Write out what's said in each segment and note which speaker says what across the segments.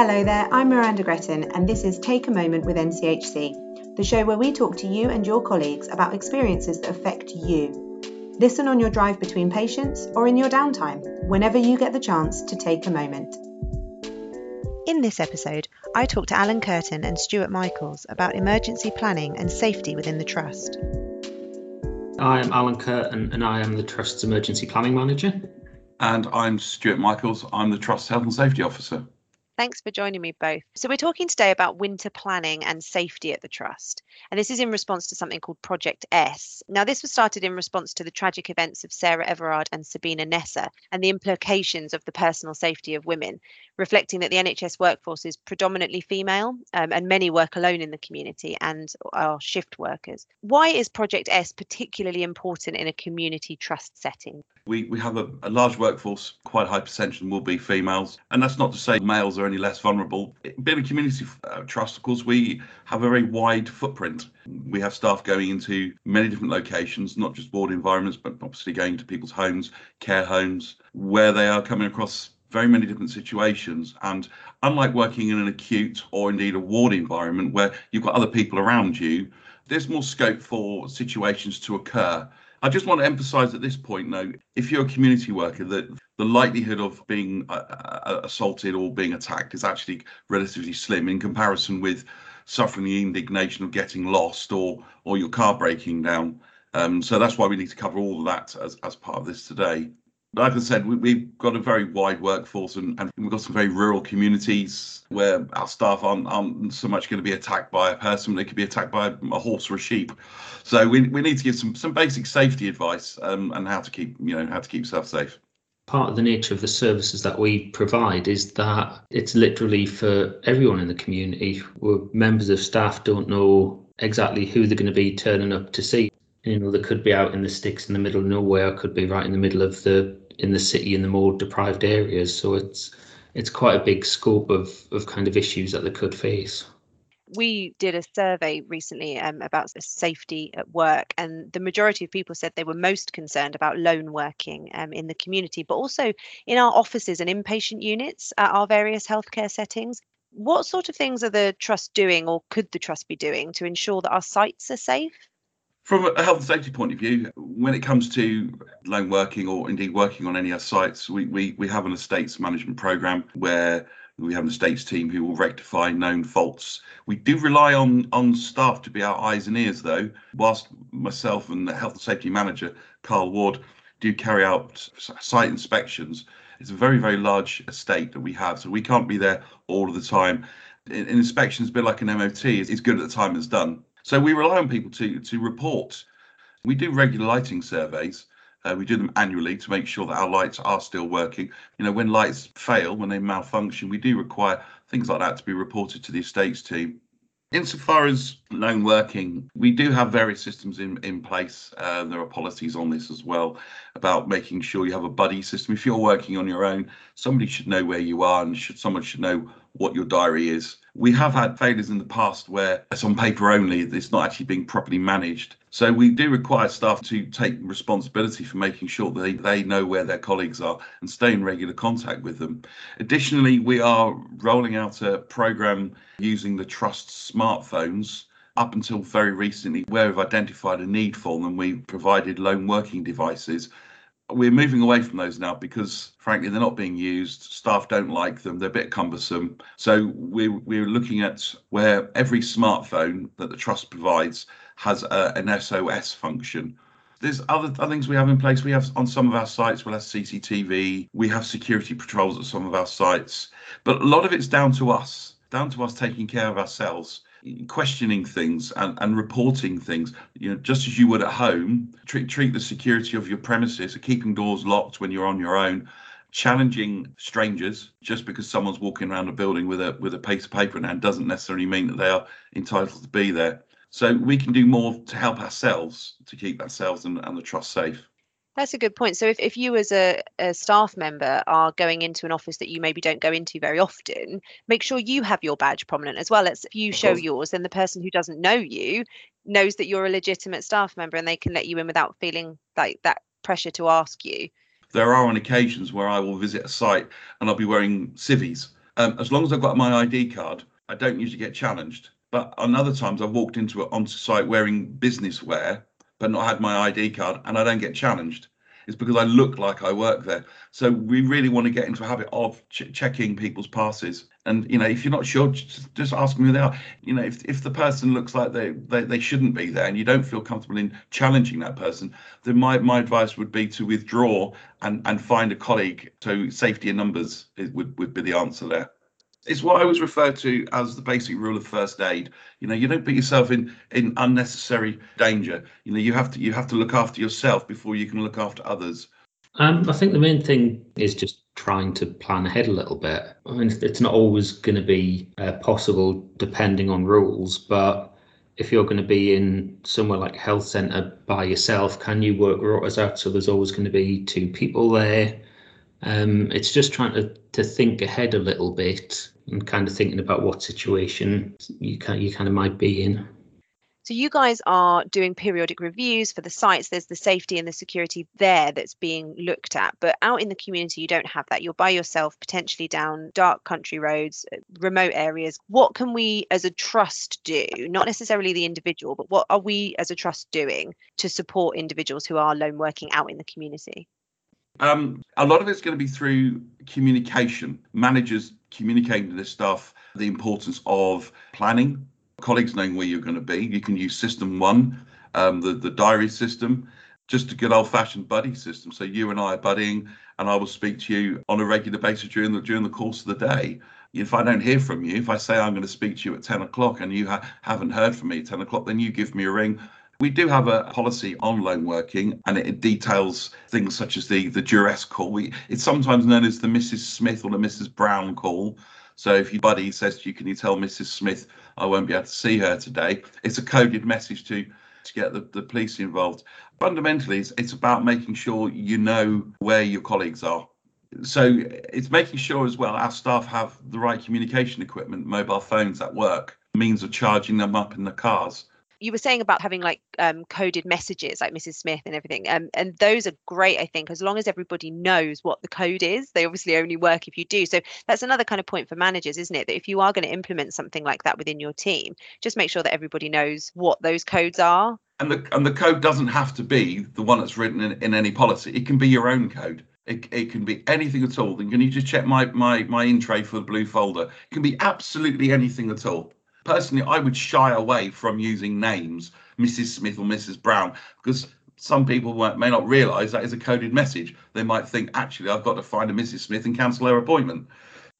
Speaker 1: Hello there, I'm Miranda Gretton, and this is Take a Moment with NCHC, the show where we talk to you and your colleagues about experiences that affect you. Listen on your drive between patients or in your downtime, whenever you get the chance to take a moment. In this episode, I talk to Alan Kirton and Stuart Michaels about emergency planning and safety within the Trust.
Speaker 2: I am Alan Kirton and I am the Trust's Emergency Planning Manager.
Speaker 3: And I'm Stuart Michaels, I'm the Trust's Health and Safety Officer.
Speaker 1: Thanks for joining me both. So, we're talking today about winter planning and safety at the Trust. And this is in response to something called Project S. Now, this was started in response to the tragic events of Sarah Everard and Sabina Nessa and the implications of the personal safety of women, reflecting that the NHS workforce is predominantly female um, and many work alone in the community and are shift workers. Why is Project S particularly important in a community trust setting?
Speaker 3: We, we have a, a large workforce, quite a high percentage will be females. And that's not to say males are any less vulnerable. Being a community uh, trust, of course, we have a very wide footprint. We have staff going into many different locations, not just ward environments, but obviously going to people's homes, care homes, where they are coming across very many different situations. And unlike working in an acute or indeed a ward environment where you've got other people around you, there's more scope for situations to occur I just want to emphasize at this point, though, if you're a community worker, that the likelihood of being uh, uh, assaulted or being attacked is actually relatively slim in comparison with suffering the indignation of getting lost or or your car breaking down. Um, so that's why we need to cover all of that as, as part of this today like I said, we, have got a very wide workforce and, and, we've got some very rural communities where our staff aren't, aren't so much going to be attacked by a person, they could be attacked by a horse or a sheep. So we, we need to give some, some basic safety advice um, and how to keep, you know, how to keep yourself safe.
Speaker 2: Part of the nature of the services that we provide is that it's literally for everyone in the community where members of staff don't know exactly who they're going to be turning up to see you know, they could be out in the sticks in the middle of nowhere, could be right in the middle of the in the city in the more deprived areas. So it's it's quite a big scope of of kind of issues that they could face.
Speaker 1: We did a survey recently um, about safety at work, and the majority of people said they were most concerned about lone working um, in the community, but also in our offices and inpatient units at our various healthcare settings. What sort of things are the trust doing, or could the trust be doing, to ensure that our sites are safe?
Speaker 3: From a health and safety point of view, when it comes to lone working or indeed working on any of our sites, we, we, we have an estates management program where we have an estates team who will rectify known faults. We do rely on on staff to be our eyes and ears, though. Whilst myself and the health and safety manager, Carl Ward, do carry out site inspections, it's a very very large estate that we have, so we can't be there all of the time. An inspection is a bit like an MOT; it's good at the time it's done. So we rely on people to to report. We do regular lighting surveys. Uh, we do them annually to make sure that our lights are still working. You know, when lights fail, when they malfunction, we do require things like that to be reported to the estates team. Insofar as lone working, we do have various systems in, in place. Uh, there are policies on this as well about making sure you have a buddy system. If you're working on your own, somebody should know where you are and should someone should know what your diary is. We have had failures in the past where it's on paper only, it's not actually being properly managed. So we do require staff to take responsibility for making sure that they, they know where their colleagues are and stay in regular contact with them. Additionally, we are rolling out a program using the Trust smartphones up until very recently, where we've identified a need for them, we provided lone working devices we're moving away from those now because frankly they're not being used. Staff don't like them. They're a bit cumbersome. So we're, we're looking at where every smartphone that the trust provides has a, an sos function. There's other, other things we have in place. We have on some of our sites we'll have cctv we have security patrols at some of our sites. But a lot of it's down to us down to us taking care of ourselves questioning things and, and reporting things you know just as you would at home treat treat the security of your premises keeping doors locked when you're on your own challenging strangers just because someone's walking around a building with a with a piece of paper in hand doesn't necessarily mean that they are entitled to be there. So we can do more to help ourselves to keep ourselves and, and the trust safe
Speaker 1: that's a good point. So if, if you as a, a staff member are going into an office that you maybe don't go into very often, make sure you have your badge prominent as well. It's if you show yours, then the person who doesn't know you knows that you're a legitimate staff member and they can let you in without feeling like that pressure to ask you.
Speaker 3: There are on occasions where I will visit a site and I'll be wearing civvies Um, as long as I've got my ID card, I don't usually get challenged. But on other times, I've walked into it onto site wearing business wear, but not had my ID card, and I don't get challenged. It's because I look like I work there. So we really want to get into a habit of ch- checking people's passes. And you know, if you're not sure, just, just ask them who they are. You know, if if the person looks like they, they they shouldn't be there, and you don't feel comfortable in challenging that person, then my my advice would be to withdraw and and find a colleague. So safety in numbers would would be the answer there it's what I always refer to as the basic rule of first aid. You know, you don't put yourself in in unnecessary danger. You know, you have to you have to look after yourself before you can look after others.
Speaker 2: Um, I think the main thing is just trying to plan ahead a little bit. I mean, it's not always going to be uh, possible depending on rules, but if you're going to be in somewhere like health centre by yourself, can you work rotas out so there's always going to be two people there? Um, it's just trying to, to think ahead a little bit and kind of thinking about what situation you can you kind of might be in.
Speaker 1: So you guys are doing periodic reviews for the sites. There's the safety and the security there that's being looked at. But out in the community, you don't have that. You're by yourself, potentially down dark country roads, uh, remote areas. What can we as a trust do? Not necessarily the individual, but what are we as a trust doing to support individuals who are lone working out in the community?
Speaker 3: Um, a lot of it's going to be through communication, managers communicating to their staff the importance of planning, colleagues knowing where you're going to be. You can use SystmOne, um, the the diary system, just a good old fashioned buddy system. So you and I are buddying, and I will speak to you on a regular basis during the during the course of the day. If I don't hear from you, if I say I'm going to speak to you at 10 o'clock and you ha- haven't heard from me at 10 o'clock, then you give me a ring. We do have a policy on lone working, and it, details things such as the the duress call. We, it's sometimes known as the Mrs. Smith or the Mrs. Brown call. So if your buddy says to you, "Can you tell Mrs. Smith I won't be able to see her today?" It's a coded message to to get the, the police involved. Fundamentally, it's, it's about making sure you know where your colleagues are. So it's making sure as well our staff have the right communication equipment, mobile phones at work, means of charging them up in the cars
Speaker 1: you were saying about having like um, coded messages like mrs smith and everything um, and those are great i think as long as everybody knows what the code is they obviously only work if you do. So that's another kind of point for managers isn't it? That if you are going to implement something like that within your team just make sure that everybody knows what those codes are.
Speaker 3: And the and the code doesn't have to be the one that's written in, in any policy. It can be your own code. It, it can be anything at all. Then can you just check my my my in tray for the blue folder? It can be absolutely anything at all personally, I would shy away from using names, Mrs. Smith or Mrs. Brown, because some people may not realise that is a coded message. They might think, actually, I've got to find a Mrs. Smith and cancel her appointment.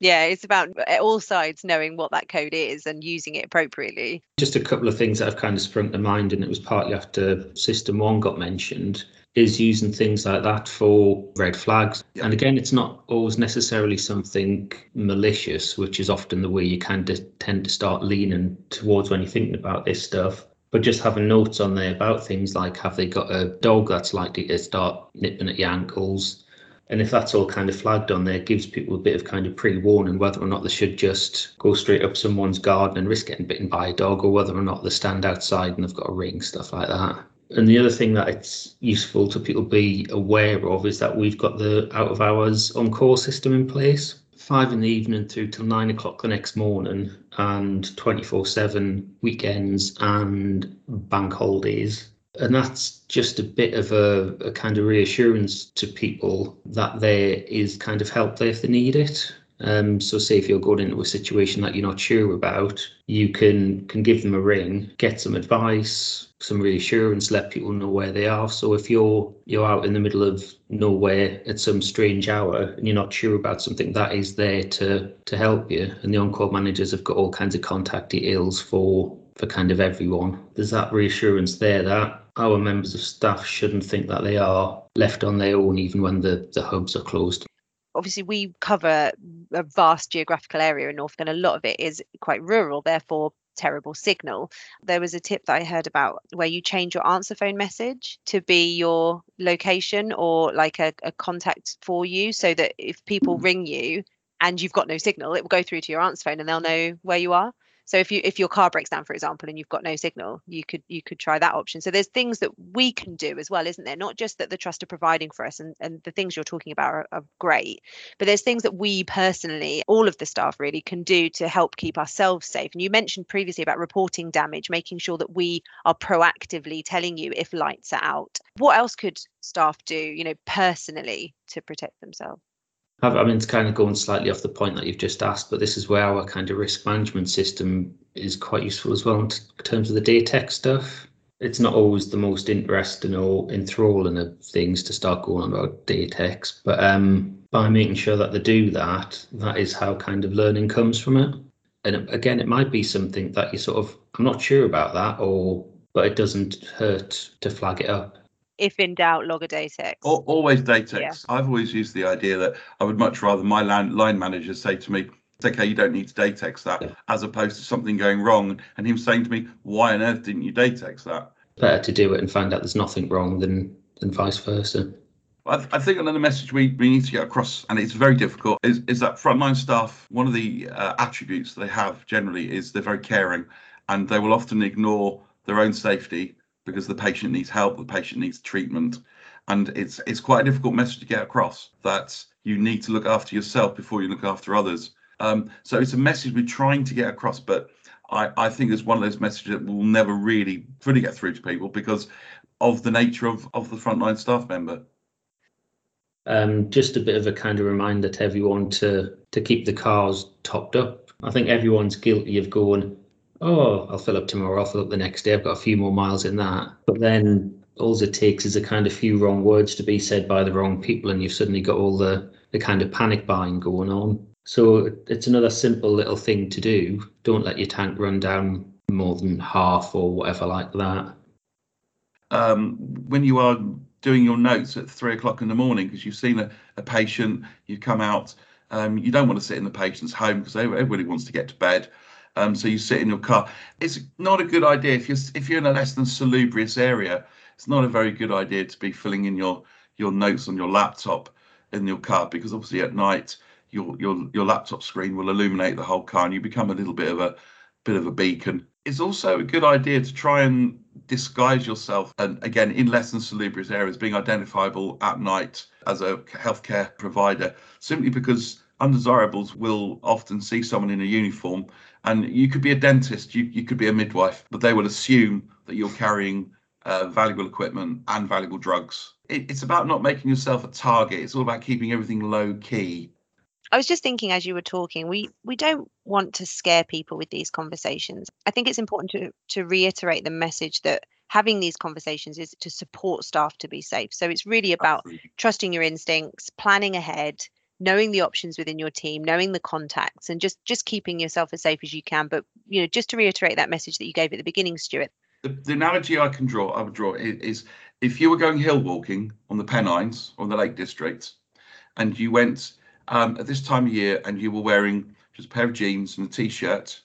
Speaker 1: Yeah, it's about uh, all sides knowing what that code is and using it appropriately.
Speaker 2: Just a couple of things that have kind of sprung to mind, and it was partly after SystmOne got mentioned is using things like that for red flags. And again, it's not always necessarily something malicious, which is often the way you kind of tend to start leaning towards when you're thinking about this stuff. But just having notes on there about things like have they got a dog that's likely to start nipping at your ankles? And if that's all kind of flagged on there, gives people a bit of kind of pre warning whether or not they should just go straight up someone's garden and risk getting bitten by a dog, or whether or not they stand outside and they've got a ring, stuff like that. And the other thing that it's useful to people be aware of is that we've got the out of hours on call system in place, five in the evening through till nine o'clock the next morning, and 24 7 weekends and bank holidays. And that's just a bit of a, a kind of reassurance to people that there is kind of help there if they need it. Um, so say if you're going into a situation that you're not sure about, you can can give them a ring, get some advice, some reassurance, let people know where they are. So if you're you're out in the middle of nowhere at some strange hour and you're not sure about something, that is there to to help you. And the on-call managers have got all kinds of contact details for for kind of everyone. There's that reassurance there that our members of staff shouldn't think that they are left on their own even when the, the hubs are closed
Speaker 1: obviously we cover a vast geographical area in Norfolk and a lot of it is quite rural, therefore terrible signal. There was a tip that I heard about where you change your answer phone message to be your location or like a, a contact for you so that if people hmm. ring you and you've got no signal, it will go through to your answer phone and they'll know where you are. So if you if your car breaks down for example and you've got no signal you could you could try that option. So there's things that we can do as well isn't there? Not just that the trust are providing for us and, and the things you're talking about are, are great but there's things that we personally all of the staff really can do to help keep ourselves safe. And you mentioned previously about reporting damage making sure that we are proactively telling you if lights are out. What else could staff do you know personally to protect themselves
Speaker 2: I mean, it's kind of going slightly off the point that you've just asked, but this is where our kind of risk management system is quite useful as well in terms of the Datix stuff. It's not always the most interesting or enthralling of things to start going on about Datix, but um, by making sure that they do that, that is how kind of learning comes from it. And again, it might be something that you sort of, I'm not sure about that, or but it doesn't hurt to flag it up
Speaker 1: if in doubt, log a Datix.
Speaker 3: Always Datix. Yeah. I've always used the idea that I would much rather my line, line manager say to me, it's okay, you don't need to Datix that, yeah. as opposed to something going wrong and him saying to me, why on earth didn't you Datix that?
Speaker 2: Better to do it and find out there's nothing wrong than than vice versa.
Speaker 3: I, I think another message we, we need to get across, and it's very difficult, is, is that frontline staff, one of the uh, attributes they have generally is they're very caring and they will often ignore their own safety because the patient needs help, the patient needs treatment. And it's it's quite a difficult message to get across that you need to look after yourself before you look after others. Um, so it's a message we're trying to get across, but I, I think it's one of those messages that will never really fully get through to people because of the nature of, of the frontline staff member.
Speaker 2: Um, just a bit of a kind of reminder to everyone to to keep the cars topped up. I think everyone's guilty of going, oh, I'll fill up tomorrow, I'll fill up the next day, I've got a few more miles in that. But then all it takes is a kind of few wrong words to be said by the wrong people, and you've suddenly got all the, the kind of panic buying going on. So it's another simple little thing to do. Don't let your tank run down more than half or whatever like that.
Speaker 3: Um, when you are doing your notes at three o'clock in the morning because you've seen a, a patient, you've come out, um, you don't want to sit in the patient's home because everybody wants to get to bed. Um, so you sit in your car. It's not a good idea if you're if you're in a less than salubrious area. It's not a very good idea to be filling in your your notes on your laptop in your car because obviously at night your your your laptop screen will illuminate the whole car and you become a little bit of a bit of a beacon. It's also a good idea to try and disguise yourself and again in less than salubrious areas being identifiable at night as a healthcare provider simply because undesirables will often see someone in a uniform and you could be a dentist you, you could be a midwife but they will assume that you're carrying uh, valuable equipment and valuable drugs it, it's about not making yourself a target it's all about keeping everything low key
Speaker 1: I was just thinking as you were talking, we we don't want to scare people with these conversations. I think it's important to to reiterate the message that having these conversations is to support staff to be safe. So it's really about Absolutely. trusting your instincts, planning ahead, knowing the options within your team knowing the contacts and just just keeping yourself as safe as you can. But you know just to reiterate that message that you gave at the beginning stuart.
Speaker 3: The, the analogy i can draw i would draw is, if you were going hill walking on the pennines or the lake district and you went um, at this time of year and you were wearing just a pair of jeans and a t-shirt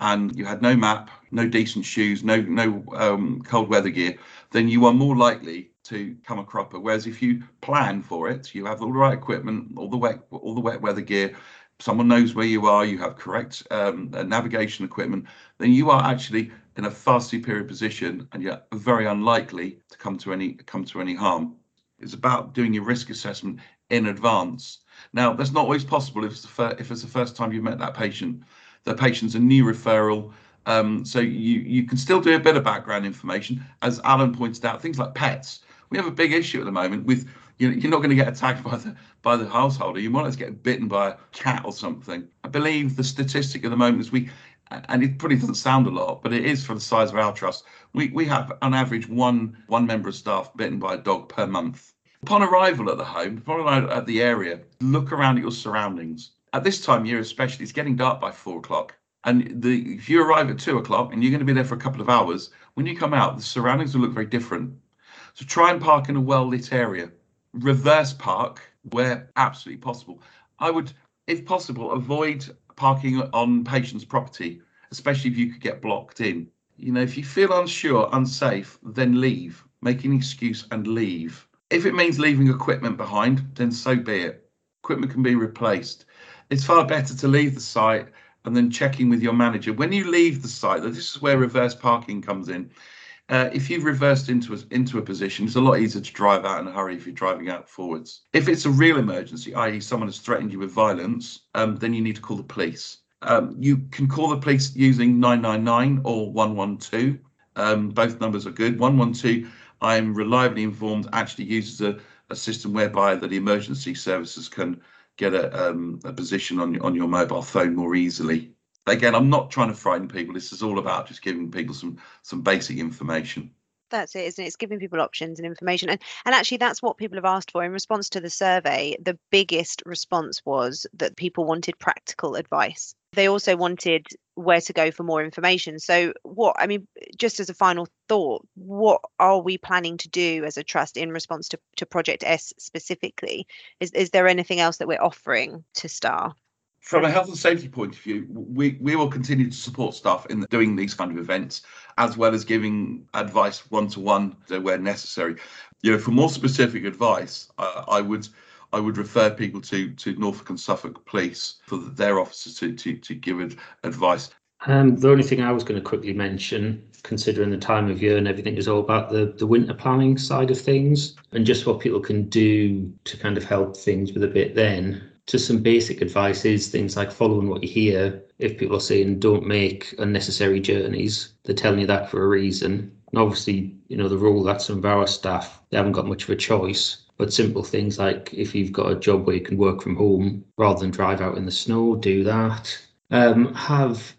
Speaker 3: and you had no map no decent shoes no no um, cold weather gear then you are more likely to come a cropper. Whereas if you plan for it, you have all the right equipment, all the wet, all the wet weather gear. Someone knows where you are. You have correct um, uh, navigation equipment. Then you are actually in a far superior position, and you're very unlikely to come to any come to any harm. It's about doing your risk assessment in advance. Now, that's not always possible if it's the, fir- if it's the first time you've met that patient. The patient's a new referral. Um, so you you can still do a bit of background information, as Alan pointed out. Things like pets we have a big issue at the moment with you know, you're not going to get attacked by the by the householder. You might to get bitten by a cat or something. I believe the statistic at the moment is we, and it probably doesn't sound a lot, but it is for the size of our trust. We we have on average one one member of staff bitten by a dog per month. Upon arrival at the home, upon arrival at the area, look around at your surroundings. At this time of year, especially, it's getting dark by four o'clock. And the if you arrive at two o'clock and you're going to be there for a couple of hours, when you come out, the surroundings will look very different so try and park in a well lit area. Reverse park where absolutely possible. I would, if possible, avoid parking on patients' property, especially if you could get blocked in. You know, if you feel unsure, unsafe, then leave. Make an excuse and leave. If it means leaving equipment behind, then so be it. Equipment can be replaced. It's far better to leave the site and then checking with your manager. When you leave the site, this is where reverse parking comes in. Uh, if you've reversed into a, into a position, it's a lot easier to drive out in a hurry if you're driving out forwards. If it's a real emergency, i.e., someone has threatened you with violence, um, then you need to call the police. Um, you can call the police using 999 or 112. Um, both numbers are good. 112, I am reliably informed, actually uses a, a system whereby the emergency services can get a, um, a position on, on your mobile phone more easily. Again, I'm not trying to frighten people. This is all about just giving people some some basic information
Speaker 1: that's it isn't it it's giving people options and information and and actually that's what people have asked for in response to the survey the biggest response was that people wanted practical advice they also wanted where to go for more information. So, what I mean, just as a final thought, what are we planning to do as a trust in response to, to Project S specifically? Is, is there anything else that we're offering to staff?
Speaker 3: From a health and safety point of view, we, we will continue to support staff in doing these kind of events, as well as giving advice one to one where necessary. You know, for more specific advice, uh, I would I would refer people to to Norfolk and Suffolk Police for their officers to to, to give advice.
Speaker 2: Um, the only thing I was going to quickly mention, considering the time of year and everything, is all about the, the winter planning side of things and just what people can do to kind of help things with a bit then. Just some basic advice is things like following what you hear. If people are saying don't make unnecessary journeys, they're telling you that for a reason. And obviously, you know, the rule that's some of our staff, they haven't got much of a choice. But simple things like if you've got a job where you can work from home rather than drive out in the snow, do that. Um, have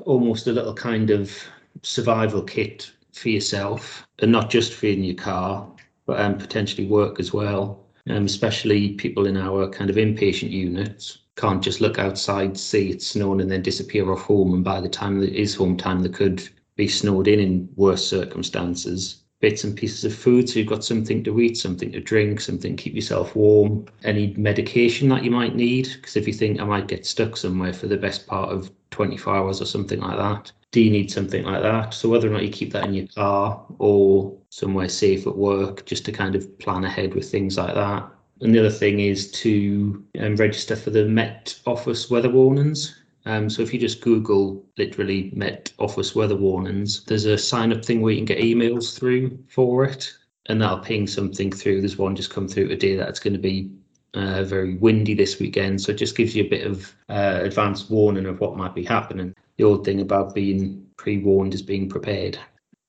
Speaker 2: almost a little kind of survival kit for yourself, and not just for in your car, but um, potentially work as well. Um, especially people in our kind of inpatient units can't just look outside, see it's snowing, and then disappear off home. And by the time it is home time, they could be snowed in in worse circumstances bits and pieces of food. So you've got something to eat, something to drink, something to keep yourself warm, any medication that you might need. Because if you think I might get stuck somewhere for the best part of 24 hours or something like that, do you need something like that? So whether or not you keep that in your car or somewhere safe at work, just to kind of plan ahead with things like that. And the other thing is to um, register for the Met Office weather warnings. Um, so if you just Google literally Met Office weather warnings, there's a sign up thing where you can get emails through for it, and that'll ping something through. There's one just come through today that's going to be uh, very windy this weekend, so it just gives you a bit of uh, advanced warning of what might be happening. The old thing about being pre-warned is being prepared.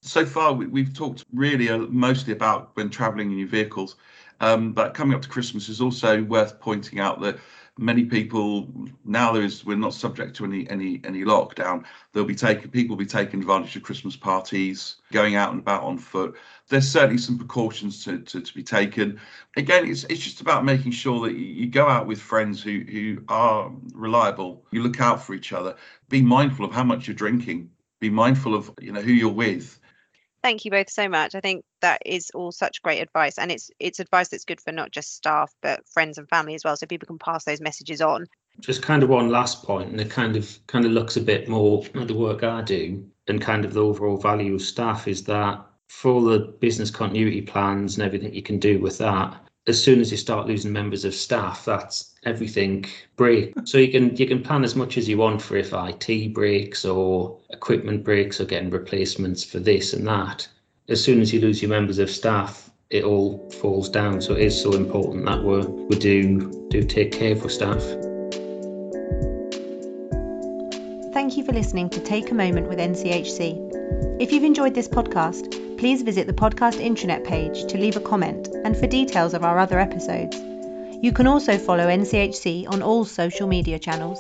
Speaker 3: So far, we, have talked really uh, mostly about when travelling in your vehicles, um, but coming up to Christmas is also worth pointing out that many people now there is we're not subject to any any any lockdown. They'll be taking people will be taking advantage of christmas parties going out and about on foot. There's certainly some precautions to, to, to be taken. Again it's it's just about making sure that you, go out with friends who who are reliable. You look out for each other. Be mindful of how much you're drinking. Be mindful of you know who you're with.
Speaker 1: Thank you both so much. I think that is all such great advice and it's it's advice that's good for not just staff but friends and family as well so people can pass those messages on
Speaker 2: just kind of one last point and it kind of kind of looks a bit more at the work i do and kind of the overall value of staff is that for the business continuity plans and everything you can do with that as soon as you start losing members of staff, that's everything break. So you can you can plan as much as you want for if IT breaks or equipment breaks or getting replacements for this and that. As soon as you lose your members of staff, it all falls down. So it is so important that we we do do take care for staff.
Speaker 4: Thank you for listening to Take a Moment with NCHC. If you've enjoyed this podcast, please visit the podcast intranet page to leave a comment and for details of our other episodes. You can also follow NCHC on all social media channels.